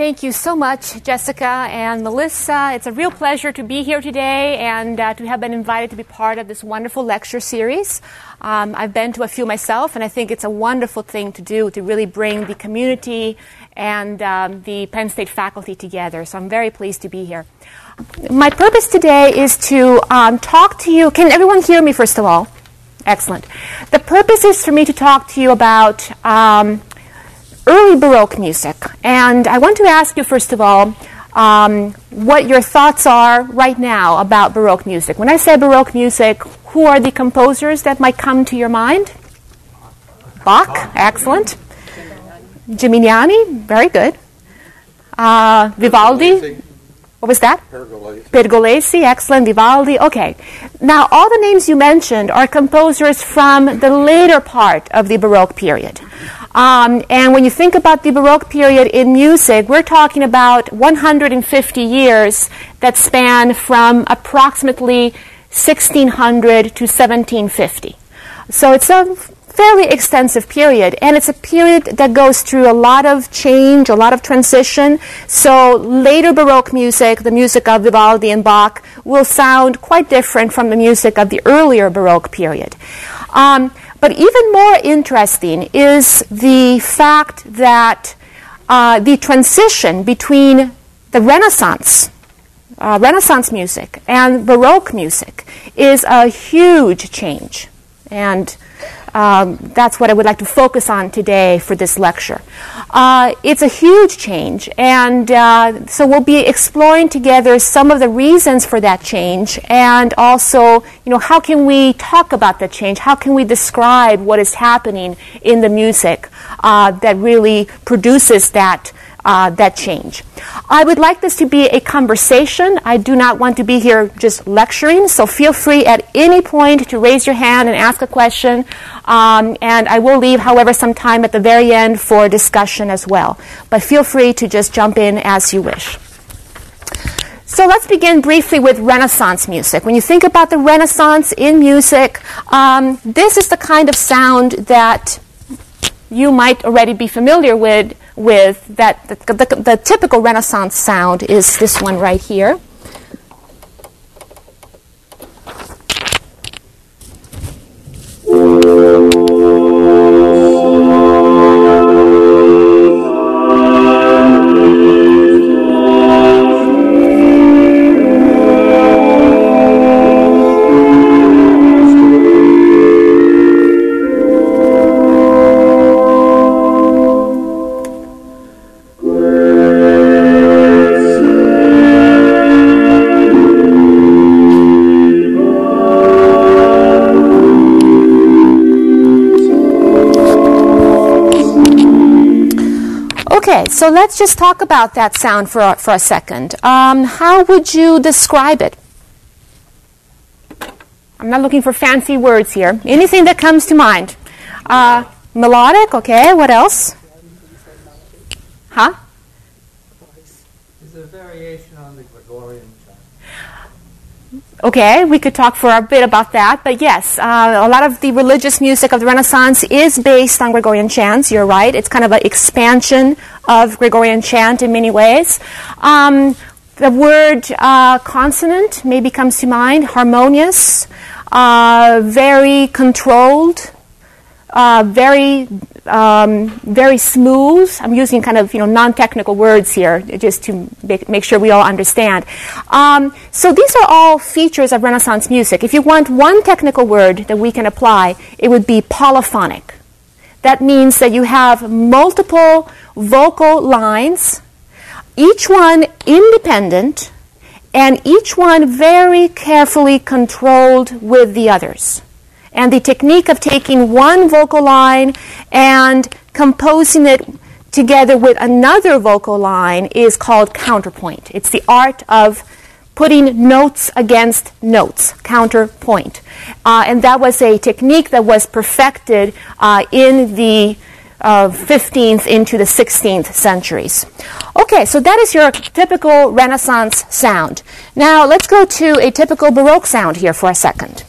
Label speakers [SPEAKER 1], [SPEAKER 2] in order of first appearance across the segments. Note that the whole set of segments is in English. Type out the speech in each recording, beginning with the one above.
[SPEAKER 1] thank you so much, Jessica and Melissa. It's a real pleasure to be here today and uh, to have been invited to be part of this wonderful lecture series. Um, I've been to a few myself, and I think it's a wonderful thing to do to really bring the community and um, the Penn State faculty together. So I'm very pleased to be here. My purpose today is to um, talk to you. Can everyone hear me, first of all? Excellent. The purpose is for me to talk to you about um, early Baroque music. And I want to ask you, first of all, um, what your thoughts are right now about Baroque music. When I say Baroque music, who are the composers that might come to your mind? Bach, excellent. Geminiani, very good. Uh, Vivaldi, what was that?
[SPEAKER 2] Pergolesi.
[SPEAKER 1] Pergolesi, excellent. Vivaldi, okay. Now, all the names you mentioned are composers from the later part of the Baroque period. Um, and when you think about the Baroque period in music, we're talking about 150 years that span from approximately 1600 to 1750. So it's a fairly extensive period, and it's a period that goes through a lot of change, a lot of transition. So later Baroque music, the music of Vivaldi and Bach, will sound quite different from the music of the earlier Baroque period. Um, but even more interesting is the fact that uh, the transition between the Renaissance, uh, Renaissance music, and Baroque music is a huge change. And um, that's what I would like to focus on today for this lecture. Uh, it's a huge change, and uh, so we'll be exploring together some of the reasons for that change, and also, you know, how can we talk about that change? How can we describe what is happening in the music uh, that really produces that uh, that change. I would like this to be a conversation. I do not want to be here just lecturing, so feel free at any point to raise your hand and ask a question. Um, and I will leave, however, some time at the very end for discussion as well. But feel free to just jump in as you wish. So let's begin briefly with Renaissance music. When you think about the Renaissance in music, um, this is the kind of sound that you might already be familiar with with that the, the, the typical Renaissance sound is this one right here. Okay, so let's just talk about that sound for for a second. Um, how would you describe it? I'm not looking for fancy words here. Anything that comes to mind. Uh, melodic, okay, what else? Huh?
[SPEAKER 3] It's a variation on the Gregorian chant.
[SPEAKER 1] Okay, we could talk for a bit about that, but yes, uh, a lot of the religious music of the Renaissance is based on Gregorian chants. You're right; it's kind of an expansion of Gregorian chant in many ways. Um, the word uh, consonant maybe comes to mind: harmonious, uh, very controlled, uh, very um, very smooth. I'm using kind of you know non-technical words here just to make, make sure we all understand. Um, so these are all features of Renaissance music. If you want one technical word that we can apply, it would be polyphonic. That means that you have multiple vocal lines, each one independent, and each one very carefully controlled with the others. And the technique of taking one vocal line and composing it together with another vocal line is called counterpoint. It's the art of putting notes against notes, counterpoint. Uh, and that was a technique that was perfected uh, in the uh, 15th into the 16th centuries. Okay, so that is your typical Renaissance sound. Now let's go to a typical Baroque sound here for a second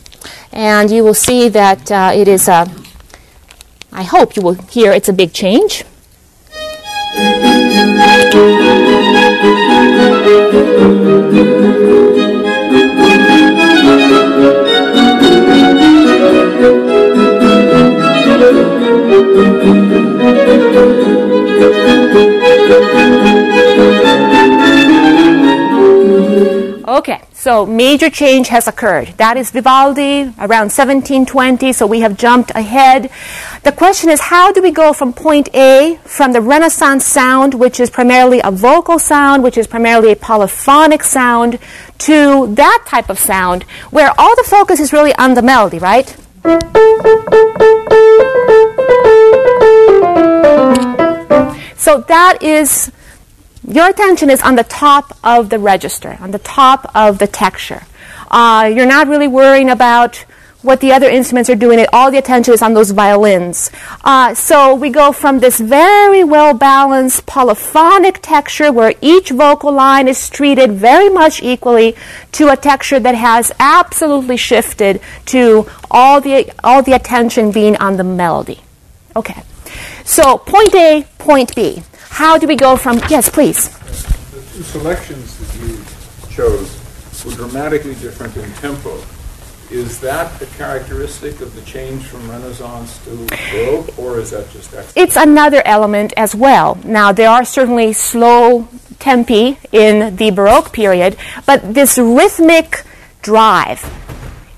[SPEAKER 1] and you will see that uh, it is a, I hope you will hear it's a big change. Okay, so major change has occurred. That is Vivaldi around 1720, so we have jumped ahead. The question is how do we go from point A, from the Renaissance sound, which is primarily a vocal sound, which is primarily a polyphonic sound, to that type of sound where all the focus is really on the melody, right? So that is your attention is on the top of the register, on the top of the texture. Uh, you're not really worrying about what the other instruments are doing. All the attention is on those violins. Uh, so we go from this very well balanced polyphonic texture where each vocal line is treated very much equally to a texture that has absolutely shifted to all the, all the attention being on the melody. Okay. So point A, point B. How do we go from, yes, please.
[SPEAKER 2] The two selections that you chose were dramatically different in tempo. Is that a characteristic of the change from Renaissance to Baroque, or is that just accidental?
[SPEAKER 1] It's another element as well. Now, there are certainly slow tempi in the Baroque period, but this rhythmic drive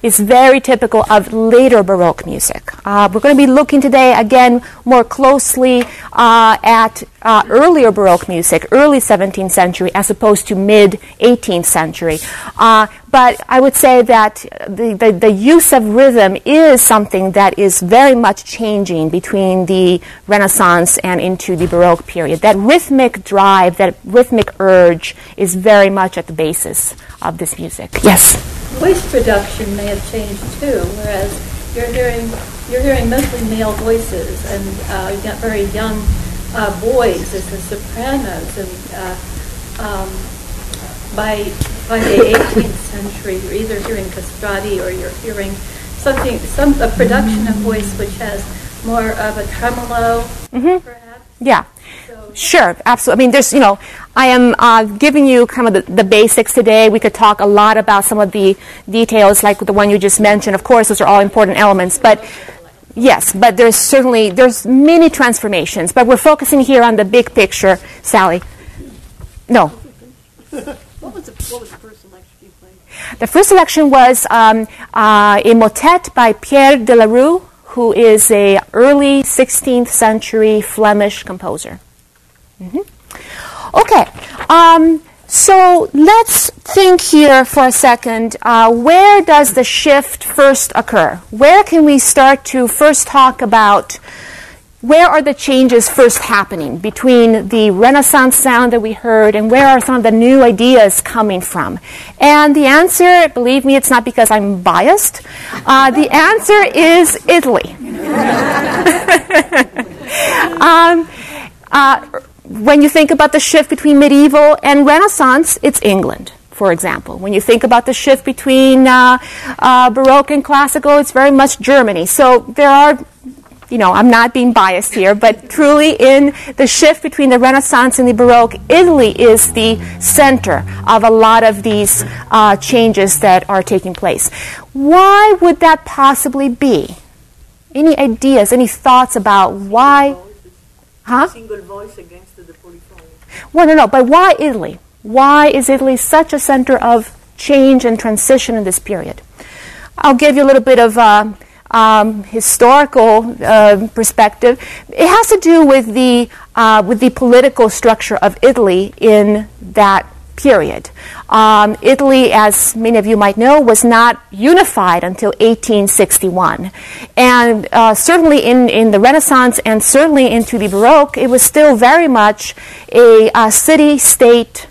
[SPEAKER 1] is very typical of later Baroque music. Uh, we're going to be looking today again more closely uh, at uh, earlier Baroque music, early 17th century, as opposed to mid 18th century. Uh, but I would say that the, the, the, use of rhythm is something that is very much changing between the Renaissance and into the Baroque period. That rhythmic drive, that rhythmic urge is very much at the basis of this music. Yes?
[SPEAKER 4] Voice production may have changed too, whereas you're hearing, you're hearing mostly male voices and uh, you've got very young uh, boys as the sopranos and uh, um, by by the 18th century, you're either hearing castrati or you're hearing something, some a production of voice which has more of a tremolo, mm-hmm. perhaps.
[SPEAKER 1] Yeah. Sure, absolutely. I mean, there's, you know, I am uh, giving you kind of the, the, basics today. We could talk a lot about some of the details, like the one you just mentioned. Of course, those are all important elements, but yes, but there's certainly there's many transformations. But we're focusing here on the big picture, Sally. No.
[SPEAKER 5] What was the, what was the first election you played?
[SPEAKER 1] The first selection was um, uh, a motet by Pierre de la Rue, who is a early 16th century Flemish composer. Mm-hmm. Okay, um, so let's think here for a second. Uh, where does the shift first occur? Where can we start to first talk about where are the changes first happening between the Renaissance sound that we heard and where are some of the new ideas coming from? And the answer, believe me, it's not because I'm biased. Uh, the answer is Italy. um, uh, when you think about the shift between medieval and Renaissance, it's England for example. When you think about the shift between uh, uh, Baroque and Classical, it's very much Germany. So there are you know, I'm not being biased here, but truly in the shift between the Renaissance and the Baroque, Italy is the center of a lot of these uh, changes that are taking place. Why would that possibly be? Any ideas, any thoughts about why?
[SPEAKER 5] Huh? Single voice against the polyphony.
[SPEAKER 1] Well, no, no, but why Italy? Why is Italy such a center of change and transition in this period? I'll give you a little bit of uh, um, historical uh, perspective, it has to do with the uh, with the political structure of Italy in that period. Um, Italy, as many of you might know, was not unified until 1861. And uh, certainly in, in the Renaissance and certainly into the Baroque, it was still very much a, a city state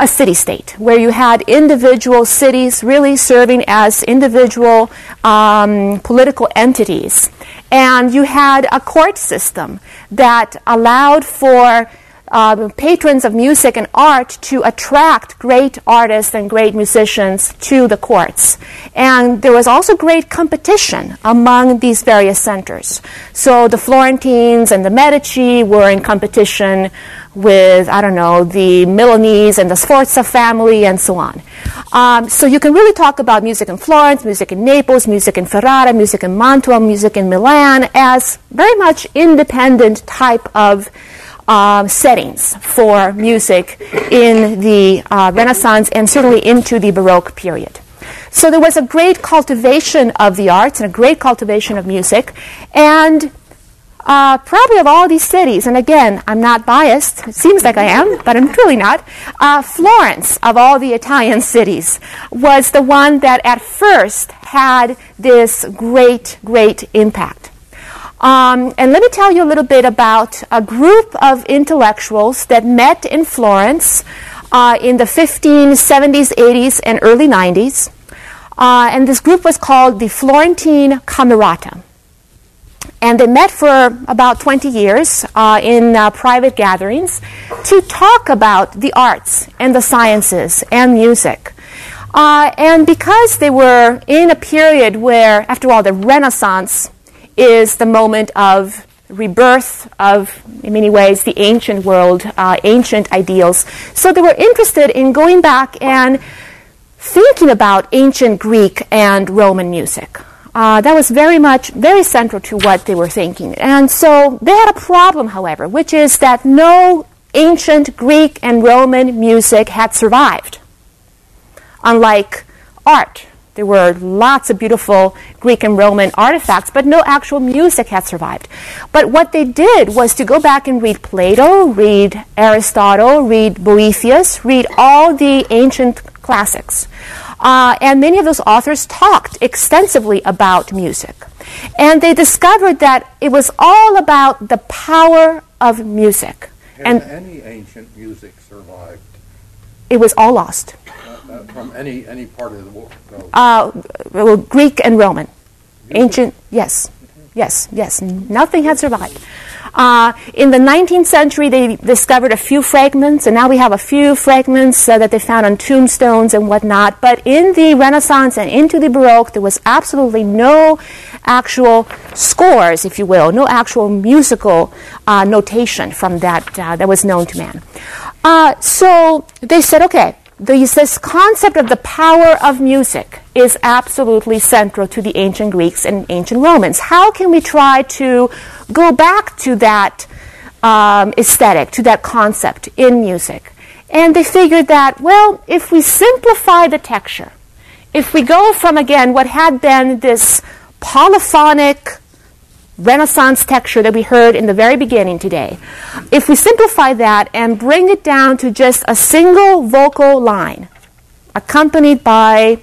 [SPEAKER 1] a city state where you had individual cities really serving as individual um, political entities. And you had a court system that allowed for uh, patrons of music and art to attract great artists and great musicians to the courts. And there was also great competition among these various centers. So the Florentines and the Medici were in competition with, I don't know, the Milanese and the Sforza family and so on. Um, so you can really talk about music in Florence, music in Naples, music in Ferrara, music in Mantua, music in Milan as very much independent type of um, settings for music in the uh, Renaissance and certainly into the Baroque period. So there was a great cultivation of the arts and a great cultivation of music, and uh, probably of all these cities, and again, I'm not biased, it seems like I am, but I'm truly not. Uh, Florence, of all the Italian cities, was the one that at first had this great, great impact. Um, and let me tell you a little bit about a group of intellectuals that met in Florence uh, in the 1570s, 80s, and early 90s. Uh, and this group was called the Florentine Camerata. And they met for about 20 years uh, in uh, private gatherings to talk about the arts and the sciences and music. Uh, and because they were in a period where, after all, the Renaissance is the moment of rebirth of, in many ways, the ancient world, uh, ancient ideals. So they were interested in going back and thinking about ancient Greek and Roman music. Uh, that was very much, very central to what they were thinking. And so they had a problem, however, which is that no ancient Greek and Roman music had survived. Unlike art, there were lots of beautiful Greek and Roman artifacts, but no actual music had survived. But what they did was to go back and read Plato, read Aristotle, read Boethius, read all the ancient classics. Uh, and many of those authors talked extensively about music. And they discovered that it was all about the power of music.
[SPEAKER 6] Has
[SPEAKER 1] and
[SPEAKER 6] any ancient music survived
[SPEAKER 1] it was all lost.
[SPEAKER 6] From any, any part of the world?
[SPEAKER 1] Uh, well, Greek and Roman. Ancient, yes. Yes, yes. Nothing had survived. Uh, in the 19th century, they discovered a few fragments, and now we have a few fragments uh, that they found on tombstones and whatnot. But in the Renaissance and into the Baroque, there was absolutely no actual scores, if you will, no actual musical uh, notation from that uh, that was known to man. Uh, so they said, okay, this, this concept of the power of music is absolutely central to the ancient Greeks and ancient Romans. How can we try to go back to that um, aesthetic, to that concept in music? And they figured that, well, if we simplify the texture, if we go from, again, what had been this polyphonic Renaissance texture that we heard in the very beginning today, if we simplify that and bring it down to just a single vocal line, accompanied by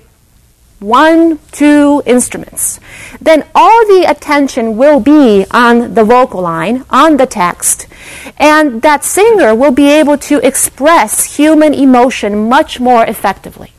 [SPEAKER 1] one, two instruments, then all the attention will be on the vocal line, on the text, and that singer will be able to express human emotion much more effectively.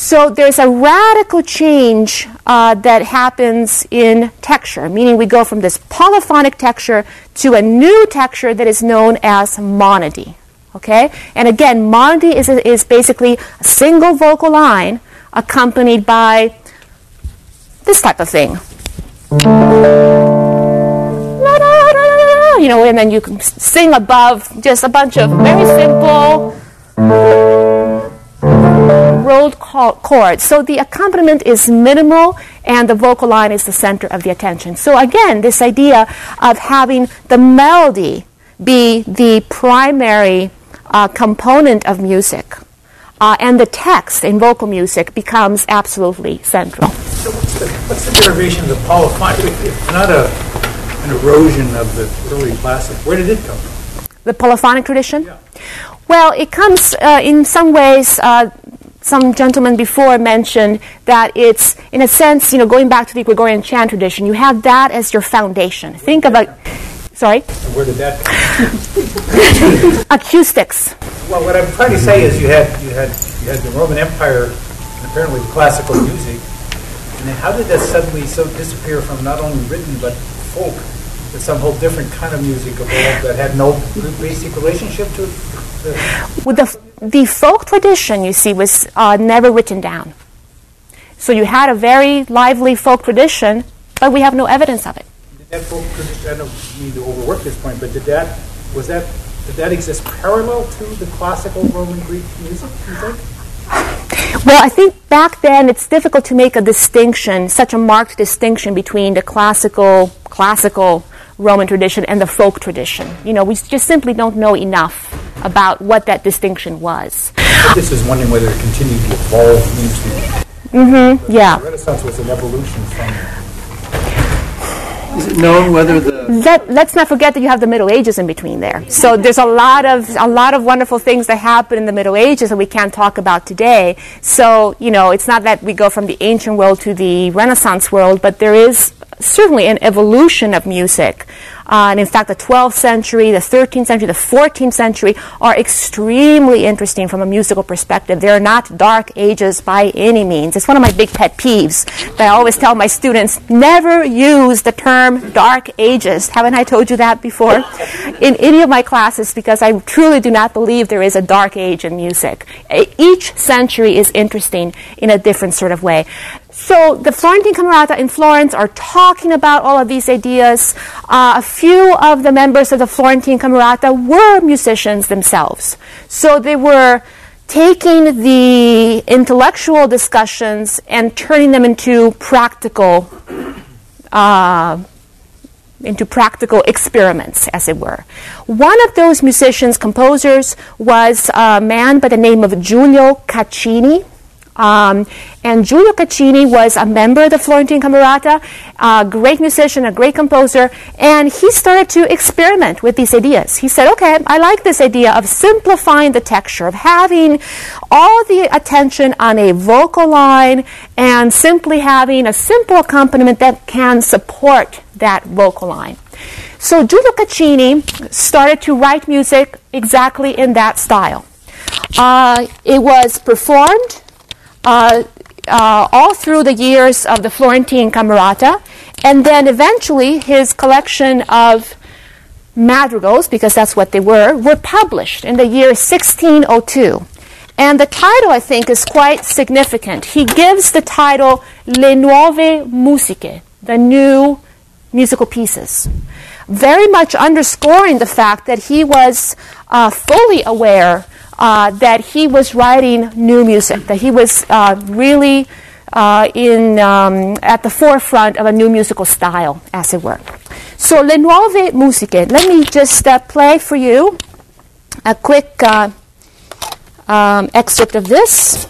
[SPEAKER 1] So there's a radical change uh, that happens in texture, meaning we go from this polyphonic texture to a new texture that is known as monody. Okay? And again, monody is, is basically a single vocal line accompanied by this type of thing. You know, and then you can sing above just a bunch of very simple rolled chords. So the accompaniment is minimal and the vocal line is the center of the attention. So again, this idea of having the melody be the primary uh, component of music uh, and the text in vocal music becomes absolutely central.
[SPEAKER 7] So what's the, what's the derivation of the polyphonic? If not a, an erosion of the early classic, where did it come from?
[SPEAKER 1] The polyphonic tradition?
[SPEAKER 7] Yeah.
[SPEAKER 1] Well, it comes uh, in some ways. Uh, some gentleman before mentioned that it's, in a sense, you know, going back to the Gregorian chant tradition, you have that as your foundation. Think about, sorry,
[SPEAKER 7] where did that come
[SPEAKER 1] acoustics.
[SPEAKER 7] Well, what I'm trying to say is you had, you had, you had the Roman Empire and apparently classical music. And then how did that suddenly so disappear from not only written but folk? That some whole different kind of music that had no basic relationship to the
[SPEAKER 1] With the, the folk tradition, you see, was uh, never written down. So you had a very lively folk tradition, but we have no evidence of it.
[SPEAKER 7] Did that folk tradition, I don't mean to overwork this point, but did that, was that did that exist parallel to the classical Roman Greek music, you think?
[SPEAKER 1] Well, I think back then it's difficult to make a distinction, such a marked distinction between the classical, classical Roman tradition and the folk tradition. You know, we just simply don't know enough about what that distinction was.
[SPEAKER 7] This is wondering whether it continued to evolve into.
[SPEAKER 1] Mm-hmm, yeah.
[SPEAKER 7] The Renaissance was an evolution from.
[SPEAKER 6] Is it known whether the
[SPEAKER 1] Let, let's not forget that you have the Middle Ages in between there. So there's a lot of a lot of wonderful things that happen in the Middle Ages that we can't talk about today. So you know, it's not that we go from the ancient world to the Renaissance world, but there is certainly an evolution of music. Uh, and in fact, the 12th century, the 13th century, the 14th century are extremely interesting from a musical perspective. They're not dark ages by any means. It's one of my big pet peeves that I always tell my students never use the term dark ages. Haven't I told you that before? In any of my classes, because I truly do not believe there is a dark age in music. Each century is interesting in a different sort of way. So the Florentine Camerata in Florence are talking about all of these ideas. Uh, a few of the members of the Florentine Camerata were musicians themselves. So they were taking the intellectual discussions and turning them into practical uh, into practical experiments, as it were. One of those musicians, composers, was a man by the name of Giulio Caccini. Um, and Giulio Caccini was a member of the Florentine Camerata, a great musician, a great composer, and he started to experiment with these ideas. He said, okay, I like this idea of simplifying the texture, of having all the attention on a vocal line and simply having a simple accompaniment that can support that vocal line. So Giulio Caccini started to write music exactly in that style. Uh, it was performed all through the years of the Florentine Camerata, and then eventually his collection of madrigals, because that's what they were, were published in the year 1602. And the title, I think, is quite significant. He gives the title Le Nuove Musiche, the new musical pieces, very much underscoring the fact that he was uh, fully aware uh, that he was writing new music, that he was uh, really uh, in, um, at the forefront of a new musical style, as it were. So, Le Nuove Musiche, let me just uh, play for you a quick um, excerpt of this.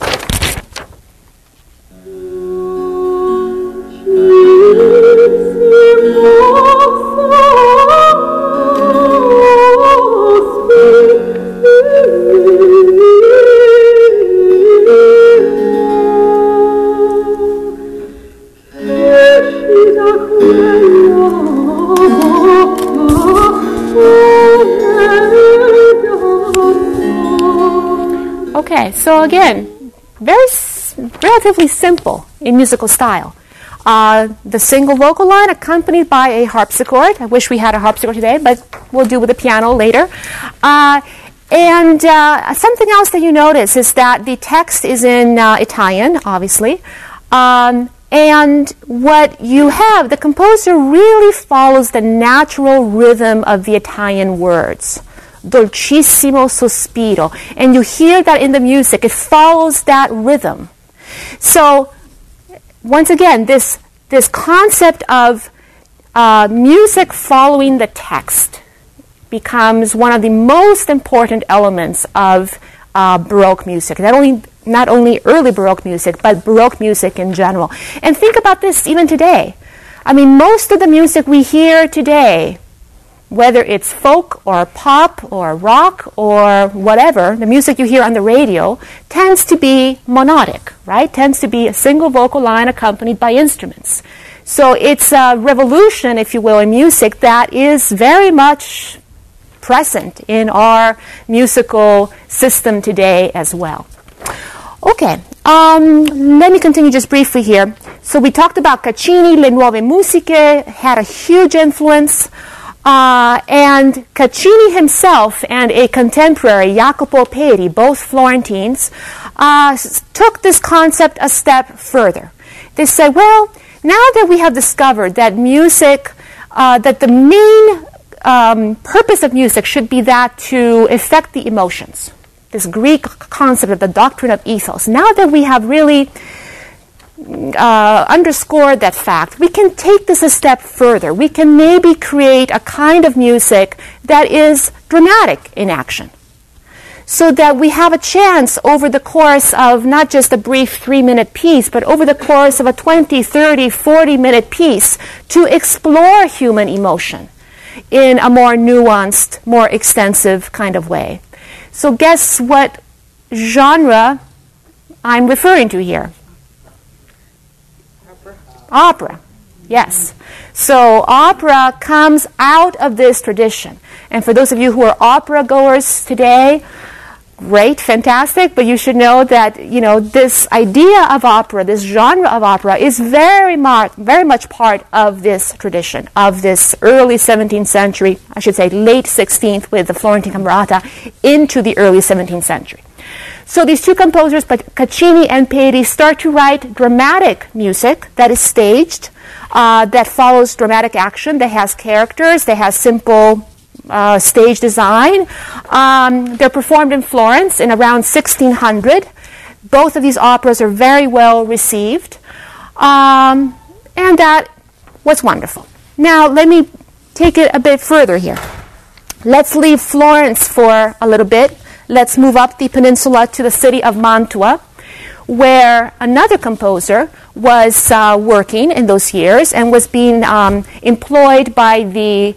[SPEAKER 1] So again, very s- relatively simple in musical style. Uh, the single vocal line accompanied by a harpsichord. I wish we had a harpsichord today, but we'll do with the piano later. Uh, and uh, something else that you notice is that the text is in uh, Italian, obviously. Um, and what you have, the composer really follows the natural rhythm of the Italian words. Dolcissimo sospiro. And you hear that in the music. It follows that rhythm. So, once again, this, this concept of uh, music following the text becomes one of the most important elements of uh, Baroque music. Not only, not only early Baroque music, but Baroque music in general. And think about this even today. I mean, most of the music we hear today, whether it's folk or pop or rock or whatever, the music you hear on the radio tends to be monodic, right? Tends to be a single vocal line accompanied by instruments. So it's a revolution, if you will, in music that is very much present in our musical system today as well. Okay, um, let me continue just briefly here. So we talked about Caccini, Le Nuove Musiche, had a huge influence. Uh, and Caccini himself and a contemporary, Jacopo Peri, both Florentines, uh, took this concept a step further. They said, well, now that we have discovered that music, uh, that the main um, purpose of music should be that to affect the emotions. This Greek concept of the doctrine of ethos. Now that we have really uh, underscored that fact, we can take this a step further. We can maybe create a kind of music that is dramatic in action. So that we have a chance over the course of not just a brief three minute piece, but over the course of a 20, 30, 40 minute piece to explore human emotion in a more nuanced, more extensive kind of way. So, guess what genre I'm referring to here? Opera. Yes. So opera comes out of this tradition. And for those of you who are opera goers today, great, fantastic, but you should know that, you know, this idea of opera, this genre of opera is very much, very much part of this tradition, of this early 17th century, I should say late 16th with the Florentine Camerata into the early 17th century. So these two composers, Caccini and Peri, start to write dramatic music that is staged, uh, that follows dramatic action, that has characters, that has simple uh, stage design. Um, they're performed in Florence in around 1600. Both of these operas are very well received. Um, and that was wonderful. Now, let me take it a bit further here. Let's leave Florence for a little bit let's move up the peninsula to the city of Mantua, where another composer was uh, working in those years and was being um, employed by the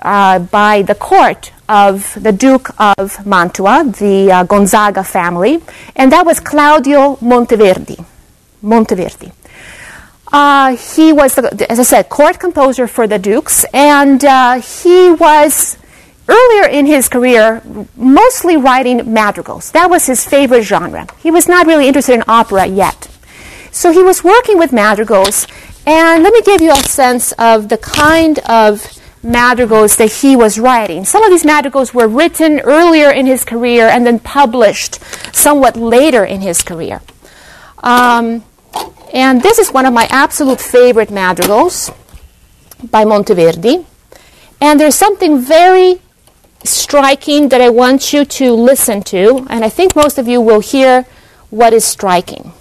[SPEAKER 1] uh, by the court of the Duke of Mantua, the uh, Gonzaga family, and that was Claudio Monteverdi. Monteverdi. Uh, he was, the, as I said, court composer for the dukes, and uh, he was earlier in his career, mostly writing madrigals. That was his favorite genre. He was not really interested in opera yet. So he was working with madrigals, and let me give you a sense of the kind of madrigals that he was writing. Some of these madrigals were written earlier in his career and then published somewhat later in his career. Um, and this is one of my absolute favorite madrigals by Monteverdi. And there's something very striking that I want you to listen to, and I think most of you will hear what is striking.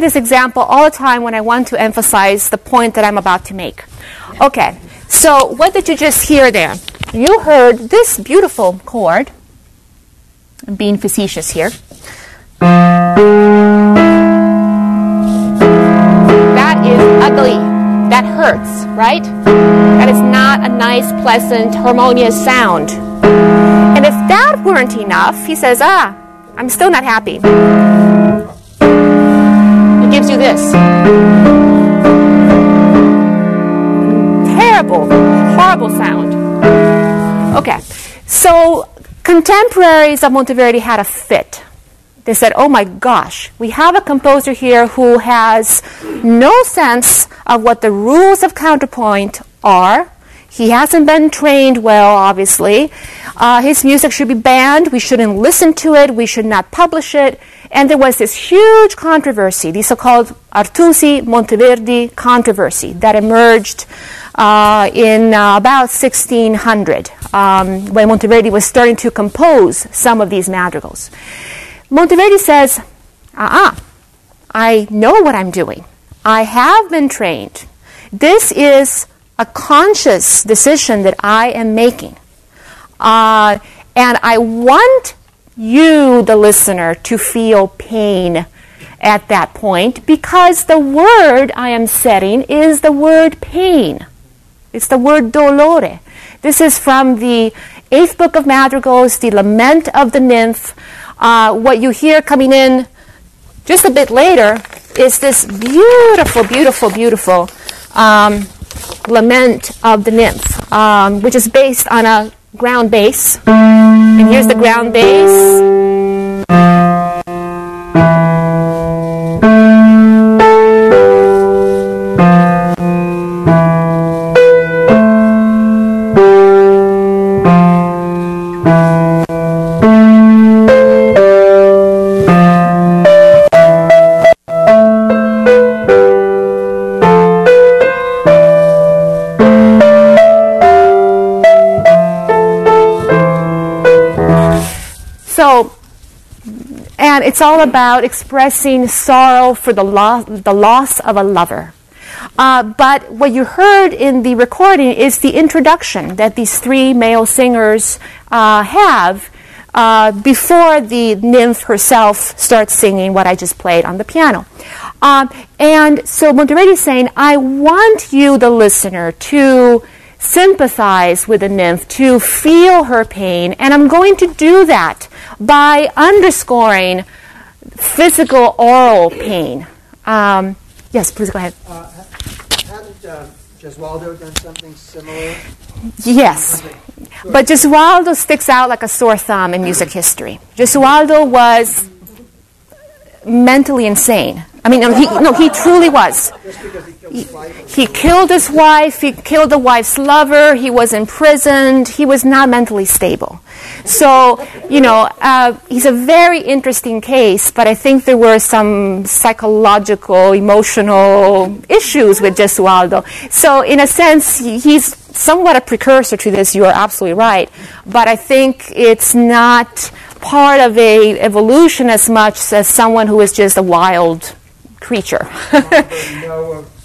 [SPEAKER 1] This example all the time when I want to emphasize the point that I'm about to make. Okay, so what did you just hear there? You heard this beautiful chord. I'm being facetious here. That is ugly. That hurts, right? That is not a nice, pleasant, harmonious sound. And if that weren't enough, he says, ah, I'm still not happy gives you this. Terrible, horrible sound. Okay, so contemporaries of Monteverdi had a fit. They said, oh my gosh, we have a composer here who has no sense of what the rules of counterpoint are. He hasn't been trained well, obviously. Uh, his music should be banned. We shouldn't listen to it. We should not publish it. And there was this huge controversy, the so called Artusi Monteverdi controversy, that emerged uh, in uh, about 1600 um, when Monteverdi was starting to compose some of these madrigals. Monteverdi says, ah, uh-uh, I know what I'm doing. I have been trained. This is a conscious decision that I am making. Uh, and I want you, the listener, to feel pain at that point because the word I am setting is the word pain. It's the word dolore. This is from the eighth book of Madrigals, the Lament of the Nymph. Uh, what you hear coming in just a bit later is this beautiful, beautiful, beautiful um, lament of the nymph, um, which is based on a ground bass. And here's the ground bass. It's all about expressing sorrow for the, lo- the loss of a lover. Uh, but what you heard in the recording is the introduction that these three male singers uh, have uh, before the nymph herself starts singing what I just played on the piano. Um, and so Monteverdi is saying, I want you, the listener, to sympathize with the nymph, to feel her pain, and I'm going to do that by underscoring physical oral pain. Um, yes, please go ahead.
[SPEAKER 8] Uh, hadn't uh, Gesualdo done something similar?
[SPEAKER 1] Yes. But Gesualdo sticks out like a sore thumb in music history. Gesualdo was mentally insane. I mean, no, he, no, he truly was.
[SPEAKER 8] Just because he
[SPEAKER 1] He, killed his wife, he killed the wife's lover, he was imprisoned, he was not mentally stable. So, you know, uh, he's a very interesting case, but I think there were some psychological, emotional issues with Gesualdo. So, in a sense, he's somewhat a precursor to this, you are absolutely right. But I think it's not part of a evolution as much as someone who is just a wild creature.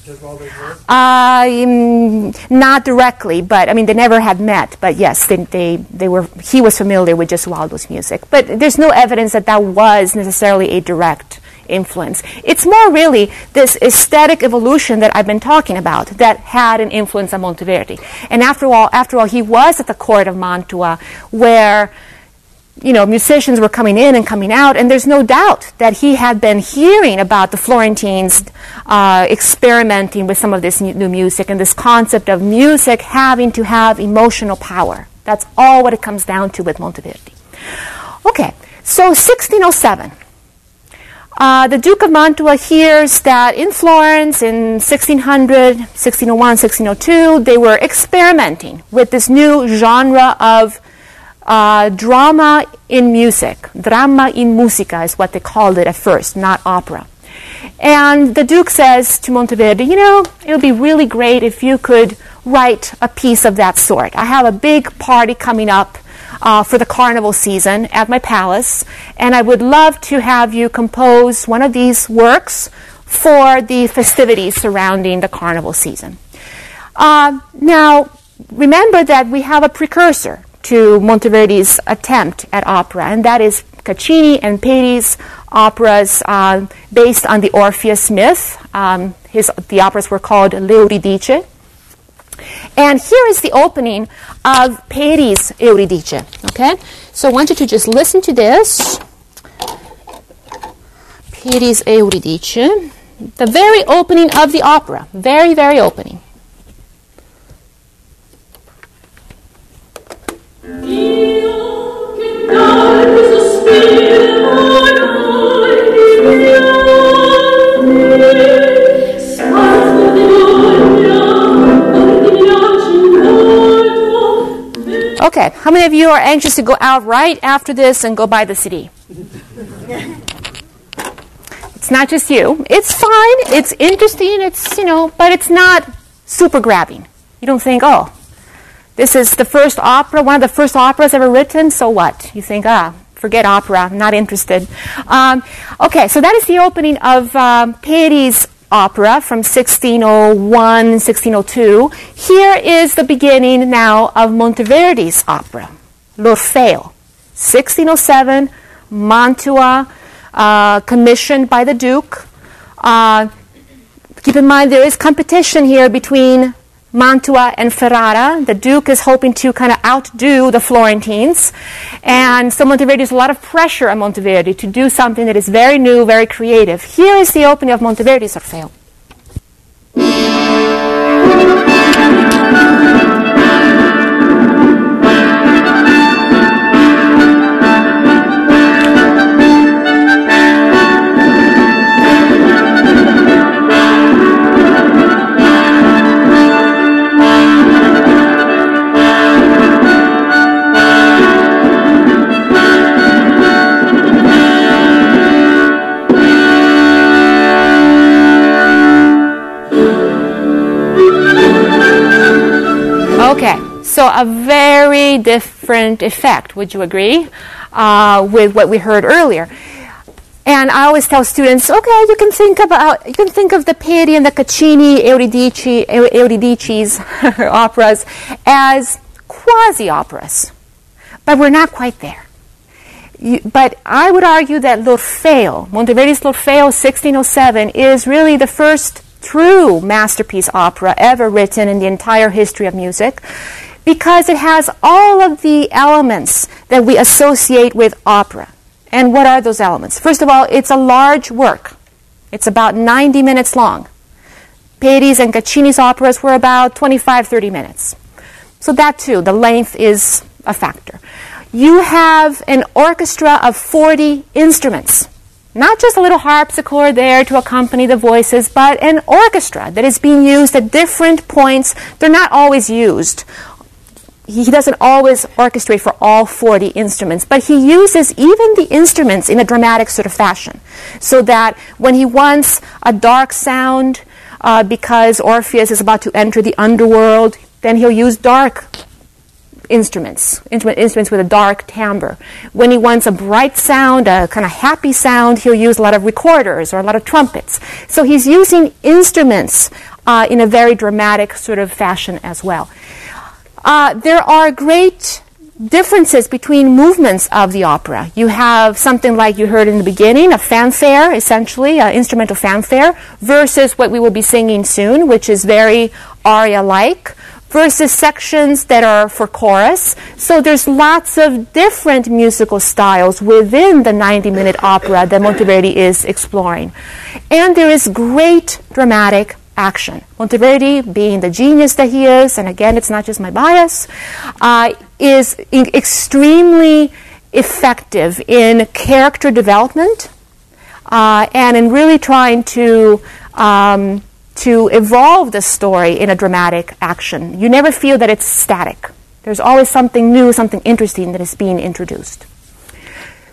[SPEAKER 1] Um, not directly, but I mean, they never had met. But yes, they, they, they were. He was familiar with Gesualdo's music, but there's no evidence that that was necessarily a direct influence. It's more really this aesthetic evolution that I've been talking about that had an influence on Monteverdi. And after all, after all, he was at the court of Mantua, where you know, musicians were coming in and coming out, and there's no doubt that he had been hearing about the Florentines uh, experimenting with some of this new music and this concept of music having to have emotional power. That's all what it comes down to with Monteverdi. Okay, so 1607. Uh, the Duke of Mantua hears that in Florence in 1600, 1601, 1602, they were experimenting with this new genre of uh, drama in music. Drama in musica is what they called it at first, not opera. And the Duke says to Monteverdi, you know, it would be really great if you could write a piece of that sort. I have a big party coming up uh, for the carnival season at my palace, and I would love to have you compose one of these works for the festivities surrounding the carnival season. Uh, now, remember that we have a precursor to Monteverdi's attempt at opera, and that is Caccini and Peri's operas uh, based on the Orpheus myth. Um, his, the operas were called L'Euridice. And here is the opening of Peri's Euridice. Okay? So I want you to just listen to this. Peri's Euridice. The very opening of the opera. Very, very opening. Okay, how many of you are anxious to go out right after this and go buy the CD? it's not just you. It's fine. It's interesting. It's, you know, but it's not super grabbing. You don't think, oh, this is the first opera, one of the first operas ever written, so what? You think, ah, forget opera, I'm not interested. Um, okay, so that is the opening of um, opera from 1601, 1602. Here is the beginning now of Monteverdi's opera, L'Orfeo, 1607, Mantua, uh, commissioned by the Duke. Uh, keep in mind there is competition here between Mantua and Ferrara. The Duke is hoping to kind of outdo the Florentines. And so Monteverdi has a lot of pressure on Monteverdi to do something that is very new, very creative. Here is the opening of Monteverdi's Orfeo. Okay, so a very different effect, would you agree, uh, with what we heard earlier? And I always tell students, okay, you can think about you can think of the Peri and the Caccini, Euridice, Eurydice's operas as quasi operas, but we're not quite there. You, but I would argue that L'Orfeo, Monteverdi's L'Orfeo 1607, is really the first true masterpiece opera ever written in the entire history of music because it has all of the elements that we associate with opera. And what are those elements? First of all, it's a large work. It's about 90 minutes long. Peri's and Caccini's operas were about 25, 30 minutes. So that too, the length is a factor. You have an orchestra of 40 instruments. Not just a little harpsichord there to accompany the voices, but an orchestra that is being used at different points. They're not always used. He doesn't always orchestrate for all 40 instruments, but he uses even the instruments in a dramatic sort of fashion. So that when he wants a dark sound, uh, because Orpheus is about to enter the underworld, then he'll use dark instruments, instrument, instruments with a dark timbre. When he wants a bright sound, a kind of happy sound, he'll use a lot of recorders or a lot of trumpets. So he's using instruments uh, in a very dramatic sort of fashion as well. Uh, there are great differences between movements of the opera. You have something like you heard in the beginning, a fanfare, essentially, an instrumental fanfare, versus what we will be singing soon, which is very aria-like versus sections that are for chorus. So there's lots of different musical styles within the 90 minute opera that Monteverdi is exploring. And there is great dramatic action. Monteverdi, being the genius that he is, and again, it's not just my bias, uh, is extremely effective in character development uh, and in really trying to um, to evolve the story in a dramatic action. You never feel that it's static. There's always something new, something interesting that is being introduced.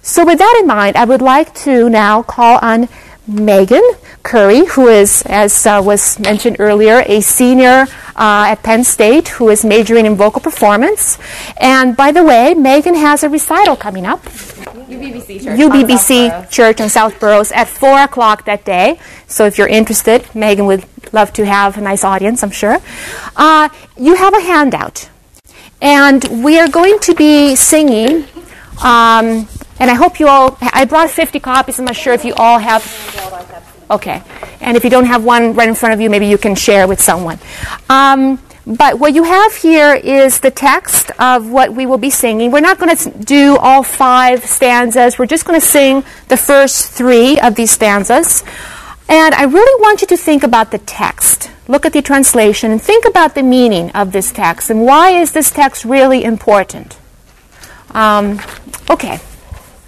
[SPEAKER 1] So, with that in mind, I would like to now call on Megan Curry, who is, as uh, was mentioned earlier, a senior uh, at Penn State who is majoring in vocal performance. And by the way, Megan has a recital coming up.
[SPEAKER 9] UBBC Church.
[SPEAKER 1] UBBC Church in South Burroughs at 4 o'clock that day. So if you're interested, Megan would love to have a nice audience, I'm sure. Uh, you have a handout. And we are going to be singing, um, and I hope you all, I brought 50 copies. I'm not sure if you all have. Okay. And if you don't have one right in front of you, maybe you can share with someone. Um, but what you have here is the text of what we will be singing. We're not going to do all five stanzas. We're just going to sing the first three of these stanzas. And I really want you to think about the text. Look at the translation and think about the meaning of this text and why is this text really important. Um, okay.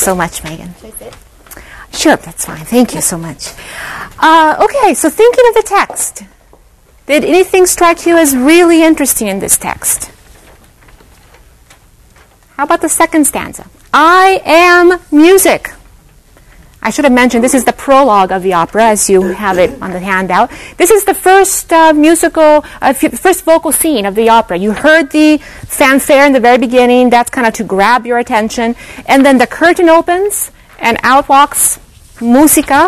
[SPEAKER 1] so much, Megan. Sure, that's fine. Thank you so much. Uh, okay, so thinking of the text, did anything strike you as really interesting in this text? How about the second stanza? I am music. I should have mentioned this is the prologue of the opera, as you have it on the handout. This is the first uh, musical, uh, f- first vocal scene of the opera. You heard the fanfare in the very beginning. That's kind of to grab your attention, and then the curtain opens, and out walks Musica,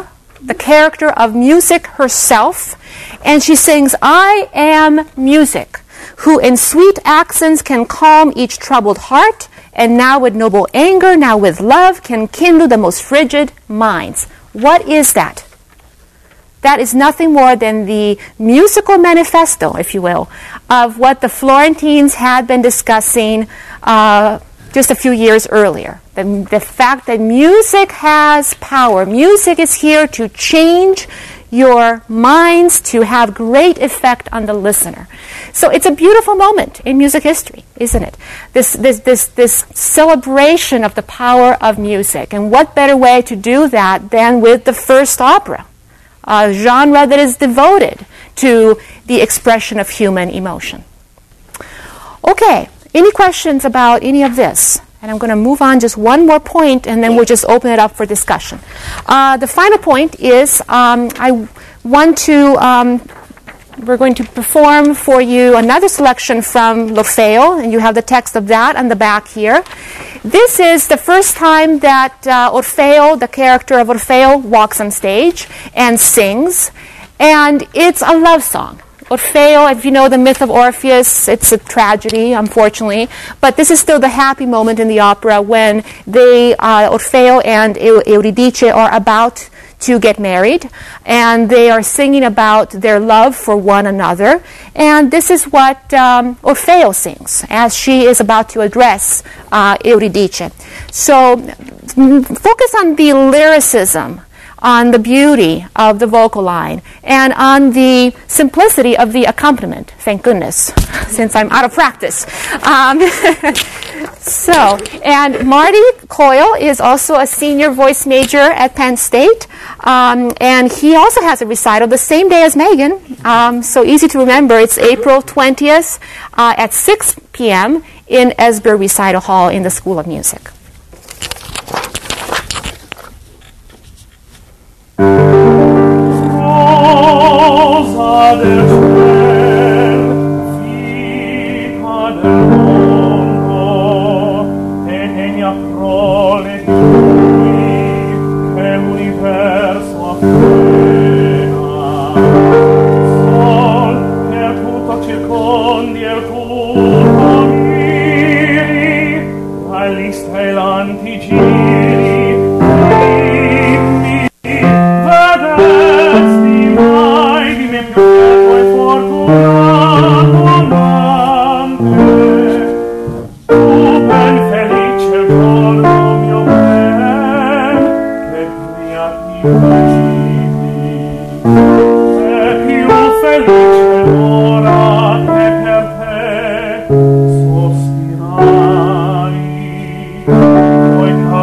[SPEAKER 1] the character of music herself, and she sings, "I am music." Who in sweet accents can calm each troubled heart, and now with noble anger, now with love, can kindle the most frigid minds. What is that? That is nothing more than the musical manifesto, if you will, of what the Florentines had been discussing uh, just a few years earlier. The, the fact that music has power. Music is here to change your minds to have great effect on the listener. So it's a beautiful moment in music history, isn't it? This, this, this, this celebration of the power of music. And what better way to do that than with the first opera? A genre that is devoted to the expression of human emotion. Okay, any questions about any of this? And I'm going to move on just one more point and then we'll just open it up for discussion. Uh, the final point is um, I want to, um, we're going to perform for you another selection from L'Orfeo, and you have the text of that on the back here. This is the first time that uh, Orfeo, the character of Orfeo, walks on stage and sings, and it's a love song. Orfeo, if you know the myth of Orpheus, it's a tragedy, unfortunately, but this is still the happy moment in the opera when they, uh, Orfeo and Eu- Euridice are about to get married, and they are singing about their love for one another. And this is what um, Orfeo sings as she is about to address uh, Euridice. So mm, focus on the lyricism on the beauty of the vocal line and on the simplicity of the accompaniment. Thank goodness, since I'm out of practice. Um, so, and Marty Coyle is also a senior voice major at Penn State, um, and he also has a recital the same day as Megan. Um, so easy to remember. It's April 20th uh, at 6 p.m. in Esber Recital Hall in the School of Music.
[SPEAKER 10] Rosa del ciel,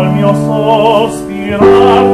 [SPEAKER 10] mio sospirar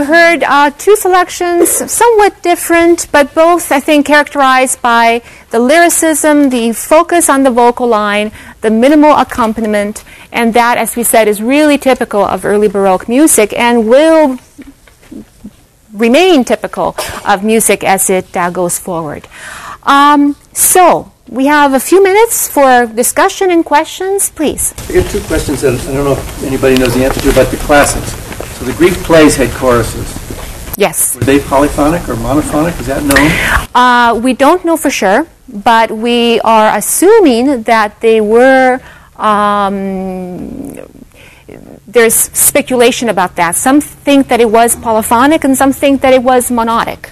[SPEAKER 1] You heard uh, two selections, somewhat different, but both, I think, characterized by the lyricism, the focus on the vocal line, the minimal accompaniment, and that, as we said, is really typical of early Baroque music and will remain typical of music as it uh, goes forward. Um, so, we have a few minutes for discussion and questions, please.
[SPEAKER 11] I got two questions that I don't know if anybody knows the answer to about the classics. So the Greek plays had choruses.
[SPEAKER 1] Yes.
[SPEAKER 11] Were they polyphonic or monophonic? Is that known?
[SPEAKER 1] Uh, we don't know for sure, but we are assuming that they were. Um, there's speculation about that. Some think that it was polyphonic, and some think that it was monodic.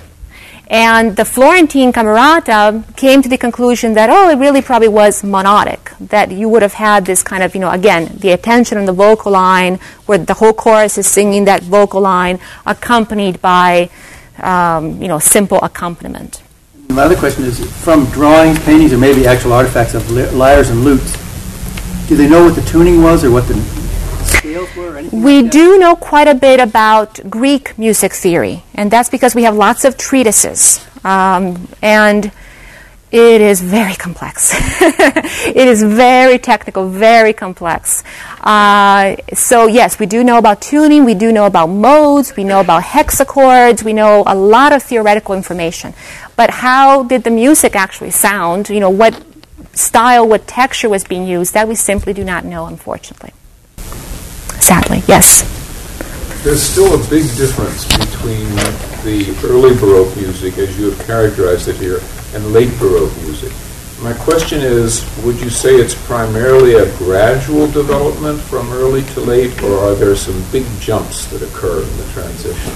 [SPEAKER 1] And the Florentine Camerata came to the conclusion that, oh, it really probably was monodic, that you would have had this kind of, you know, again, the attention on the vocal line, where the whole chorus is singing that vocal line, accompanied by, um, you know, simple accompaniment.
[SPEAKER 11] My other question is from drawings, paintings, or maybe actual artifacts of lyres and lutes, do they know what the tuning was or what the
[SPEAKER 1] We do know quite a bit about Greek music theory, and that's because we have lots of treatises. Um, and it is very complex. it is very technical, very complex. Uh, so, yes, we do know about tuning, we do know about modes, we know about hexachords, we know a lot of theoretical information. But how did the music actually sound? You know, what style, what texture was being used, that we simply do not know, unfortunately. Sadly, yes.
[SPEAKER 2] There's still a big difference between the early Baroque music, as you have characterized it here, and late Baroque music. My question is, would you say it's primarily a gradual development from early to late, or are there some big jumps that occur in the transition?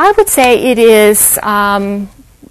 [SPEAKER 1] I would say it is um,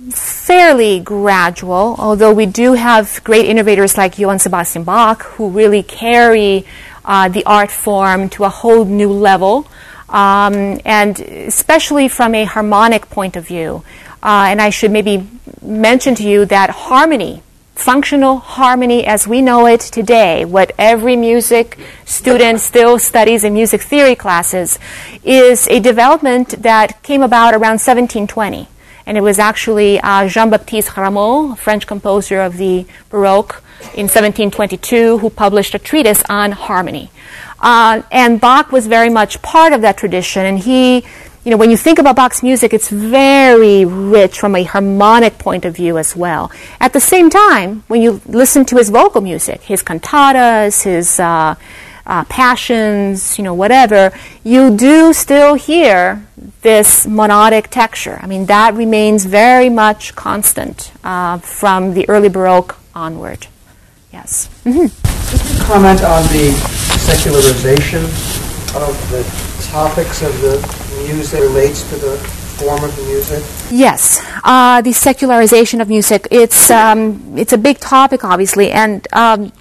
[SPEAKER 1] fairly gradual, although we do have great innovators like Johann Sebastian Bach who really carry uh, the art form to a whole new level, um, and especially from a harmonic point of view. Uh, and I should maybe mention to you that harmony, functional harmony as we know it today, what every music student still studies in music theory classes, is a development that came about around 1720. And it was actually uh, Jean Baptiste Rameau, French composer of the Baroque, in 1722, who published a treatise on harmony. Uh, and Bach was very much part of that tradition, and he you know, when you think about Bach's music, it's very rich from a harmonic point of view as well. At the same time, when you listen to his vocal music, his cantatas, his uh, uh, passions, you know, whatever, you do still hear this monodic texture. I mean, that remains very much constant uh, from the early Baroque onward. Yes. Mm-hmm.
[SPEAKER 8] Could you comment on the secularization of the topics of the music relates to the form of the music?
[SPEAKER 1] Yes, uh, the secularization of music. It's um, it's a big topic, obviously, and um,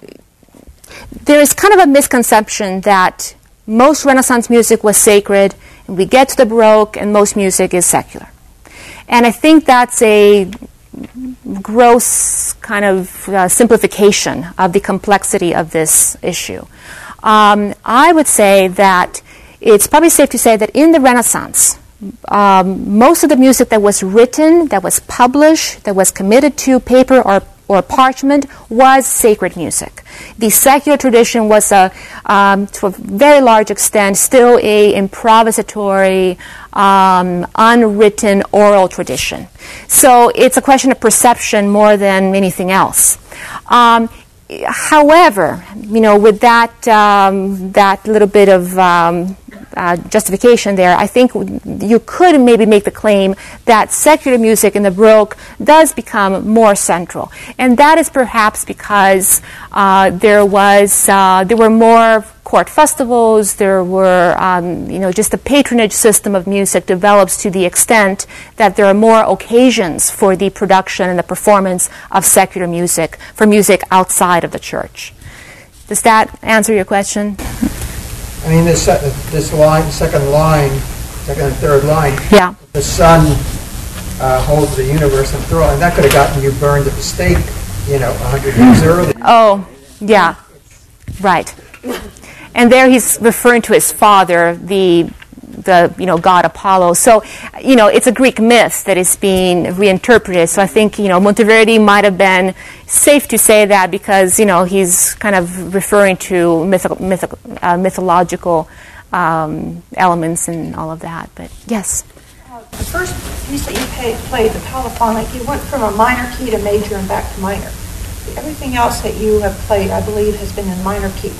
[SPEAKER 1] there is kind of a misconception that most Renaissance music was sacred, and we get to the Baroque, and most music is secular. And I think that's a gross kind of uh, simplification of the complexity of this issue. Um, I would say that it's probably safe to say that in the Renaissance, um, most of the music that was written, that was published, that was committed to paper or or parchment was sacred music. The secular tradition was, a, um, to a very large extent, still a improvisatory, um, unwritten oral tradition. So it's a question of perception more than anything else. Um, however, you know, with that um, that little bit of um, uh, justification there, I think you could maybe make the claim that secular music in the Baroque does become more central, and that is perhaps because uh, there was uh, there were more court festivals. There were, um, you know, just the patronage system of music develops to the extent that there are more occasions for the production and the performance of secular music, for music outside of the church. Does that answer your question?
[SPEAKER 8] I mean, this, se- this line, second line, second and third line,
[SPEAKER 1] Yeah.
[SPEAKER 8] the sun uh, holds the universe in thrall, and that could have gotten you burned at the stake, you know, a hundred years earlier.
[SPEAKER 1] Oh, yeah. Right. And there he's referring to his father, the the you know god Apollo. So you know it's a Greek myth that is being reinterpreted. So I think you know Monteverdi might have been safe to say that because you know he's kind of referring to mythical, uh, mythological um, elements and all of that. But yes.
[SPEAKER 12] The first piece that you played, the polyphonic, you went from a minor key to major and back to minor. Everything else that you have played, I believe, has been in minor key.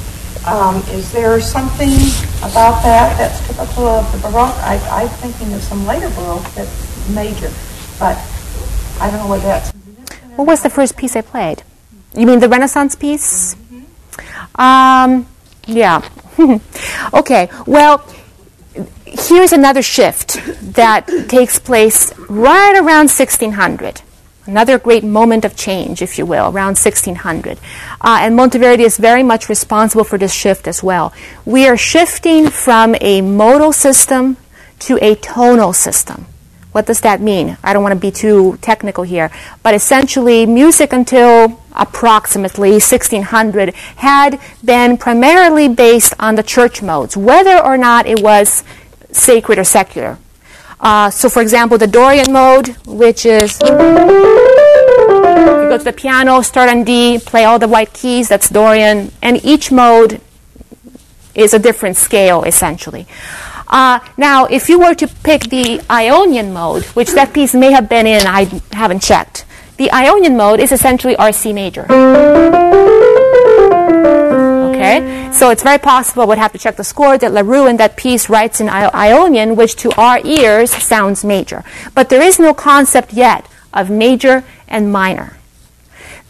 [SPEAKER 12] Um, is there something about that that's typical of the Baroque? I, I'm thinking of some later Baroque that's major, but I don't know whether that's.
[SPEAKER 1] What was the first piece I played? You mean the Renaissance piece? Um, yeah. okay. Well, here's another shift that takes place right around 1600. Another great moment of change, if you will, around 1600. Uh, and Monteverdi is very much responsible for this shift as well. We are shifting from a modal system to a tonal system. What does that mean? I don't want to be too technical here, but essentially, music until approximately 1600 had been primarily based on the church modes, whether or not it was sacred or secular. Uh, so, for example, the Dorian mode, which is you go to the piano, start on D, play all the white keys, that's Dorian, and each mode is a different scale, essentially. Uh, now, if you were to pick the Ionian mode, which that piece may have been in, I haven't checked. The Ionian mode is essentially RC major. So it's very possible. we'd have to check the score that LaRue in that piece writes in Ionian, which to our ears sounds major. But there is no concept yet of major and minor.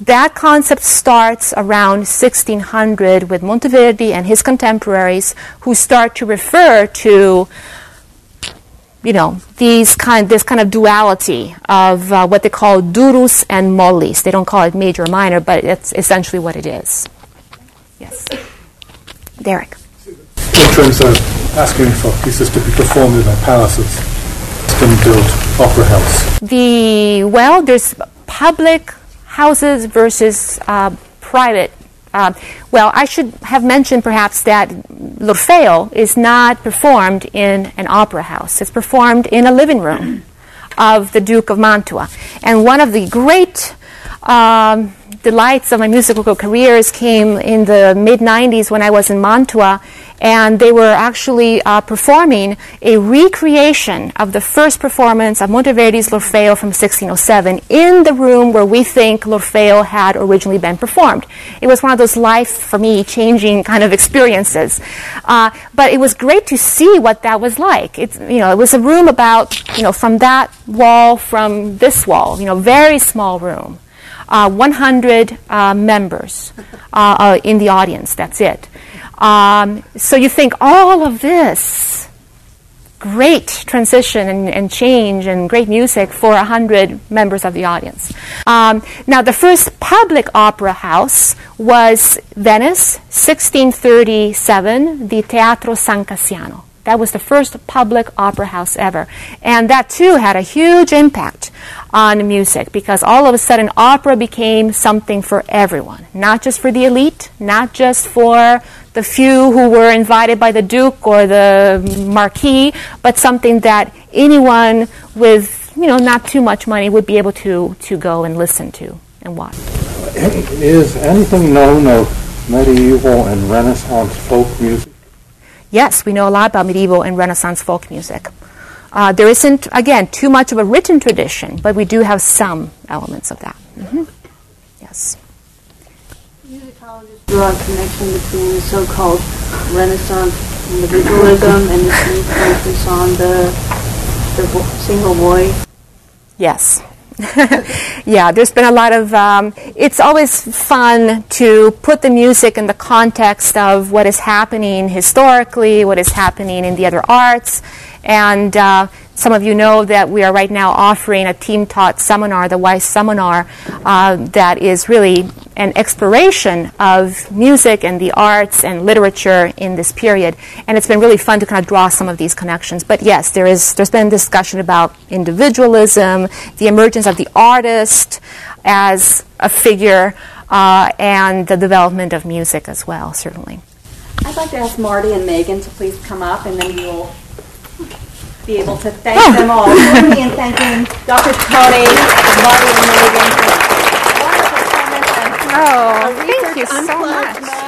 [SPEAKER 1] That concept starts around 1600 with Monteverdi and his contemporaries who start to refer to you know, these kind, this kind of duality of uh, what they call durus and mollis. They don't call it major or minor, but it's essentially what it is. Yes. Derek.
[SPEAKER 13] In terms of asking for pieces to be performed in a palaces, custom-built opera house.
[SPEAKER 1] The well, there's public houses versus uh, private. Uh, well, I should have mentioned perhaps that L'Orfeo is not performed in an opera house. It's performed in a living room of the Duke of Mantua. And one of the great um, lights of my musical careers came in the mid 90s when I was in Mantua, and they were actually uh, performing a recreation of the first performance of Monteverdi's L'Orfeo from 1607 in the room where we think L'Orfeo had originally been performed. It was one of those life, for me, changing kind of experiences. Uh, but it was great to see what that was like. It's, you know, it was a room about, you know, from that wall, from this wall, you know, very small room uh, 100 uh, members uh, uh, in the audience. That's it. Um, so you think all of this great transition and, and, change and great music for 100 members of the audience. Um, now, the first public opera house was Venice, 1637, the Teatro San Cassiano. That was the first public opera house ever. And that too had a huge impact on music because all of a sudden opera became something for everyone, not just for the elite, not just for the few who were invited by the Duke or the Marquis, but something that anyone with you know not too much money would be able to to go and listen to. and watch.
[SPEAKER 6] Is anything known of medieval and Renaissance folk music?
[SPEAKER 1] Yes, we know a lot about medieval and Renaissance folk music. Uh, there isn't, again, too much of a written tradition, but we do have some elements of that. hmm Yes.
[SPEAKER 5] Musicologists draw a connection between the so-called Renaissance individualism and this new focus on the, the single voice.
[SPEAKER 1] Yes. yeah, there's been a lot of. Um, it's always fun to put the music in the context of what is happening historically, what is happening in the other arts, and uh, some of you know that we are right now offering a team taught seminar, the WISE seminar, uh, that is really an exploration of music and the arts and literature in this period. And it's been really fun to kind of draw some of these connections. But yes, there is, there's been discussion about individualism, the emergence of the artist as a figure, uh, and the development of music as well, certainly.
[SPEAKER 14] I'd like to ask Marty and Megan to please come up, and then you will be able to thank them all. Me in thanking Dr. Tacconi, Marty, and Megan for wonderful comments and
[SPEAKER 1] Oh,
[SPEAKER 14] a
[SPEAKER 1] thank you so
[SPEAKER 14] unplugged
[SPEAKER 1] much.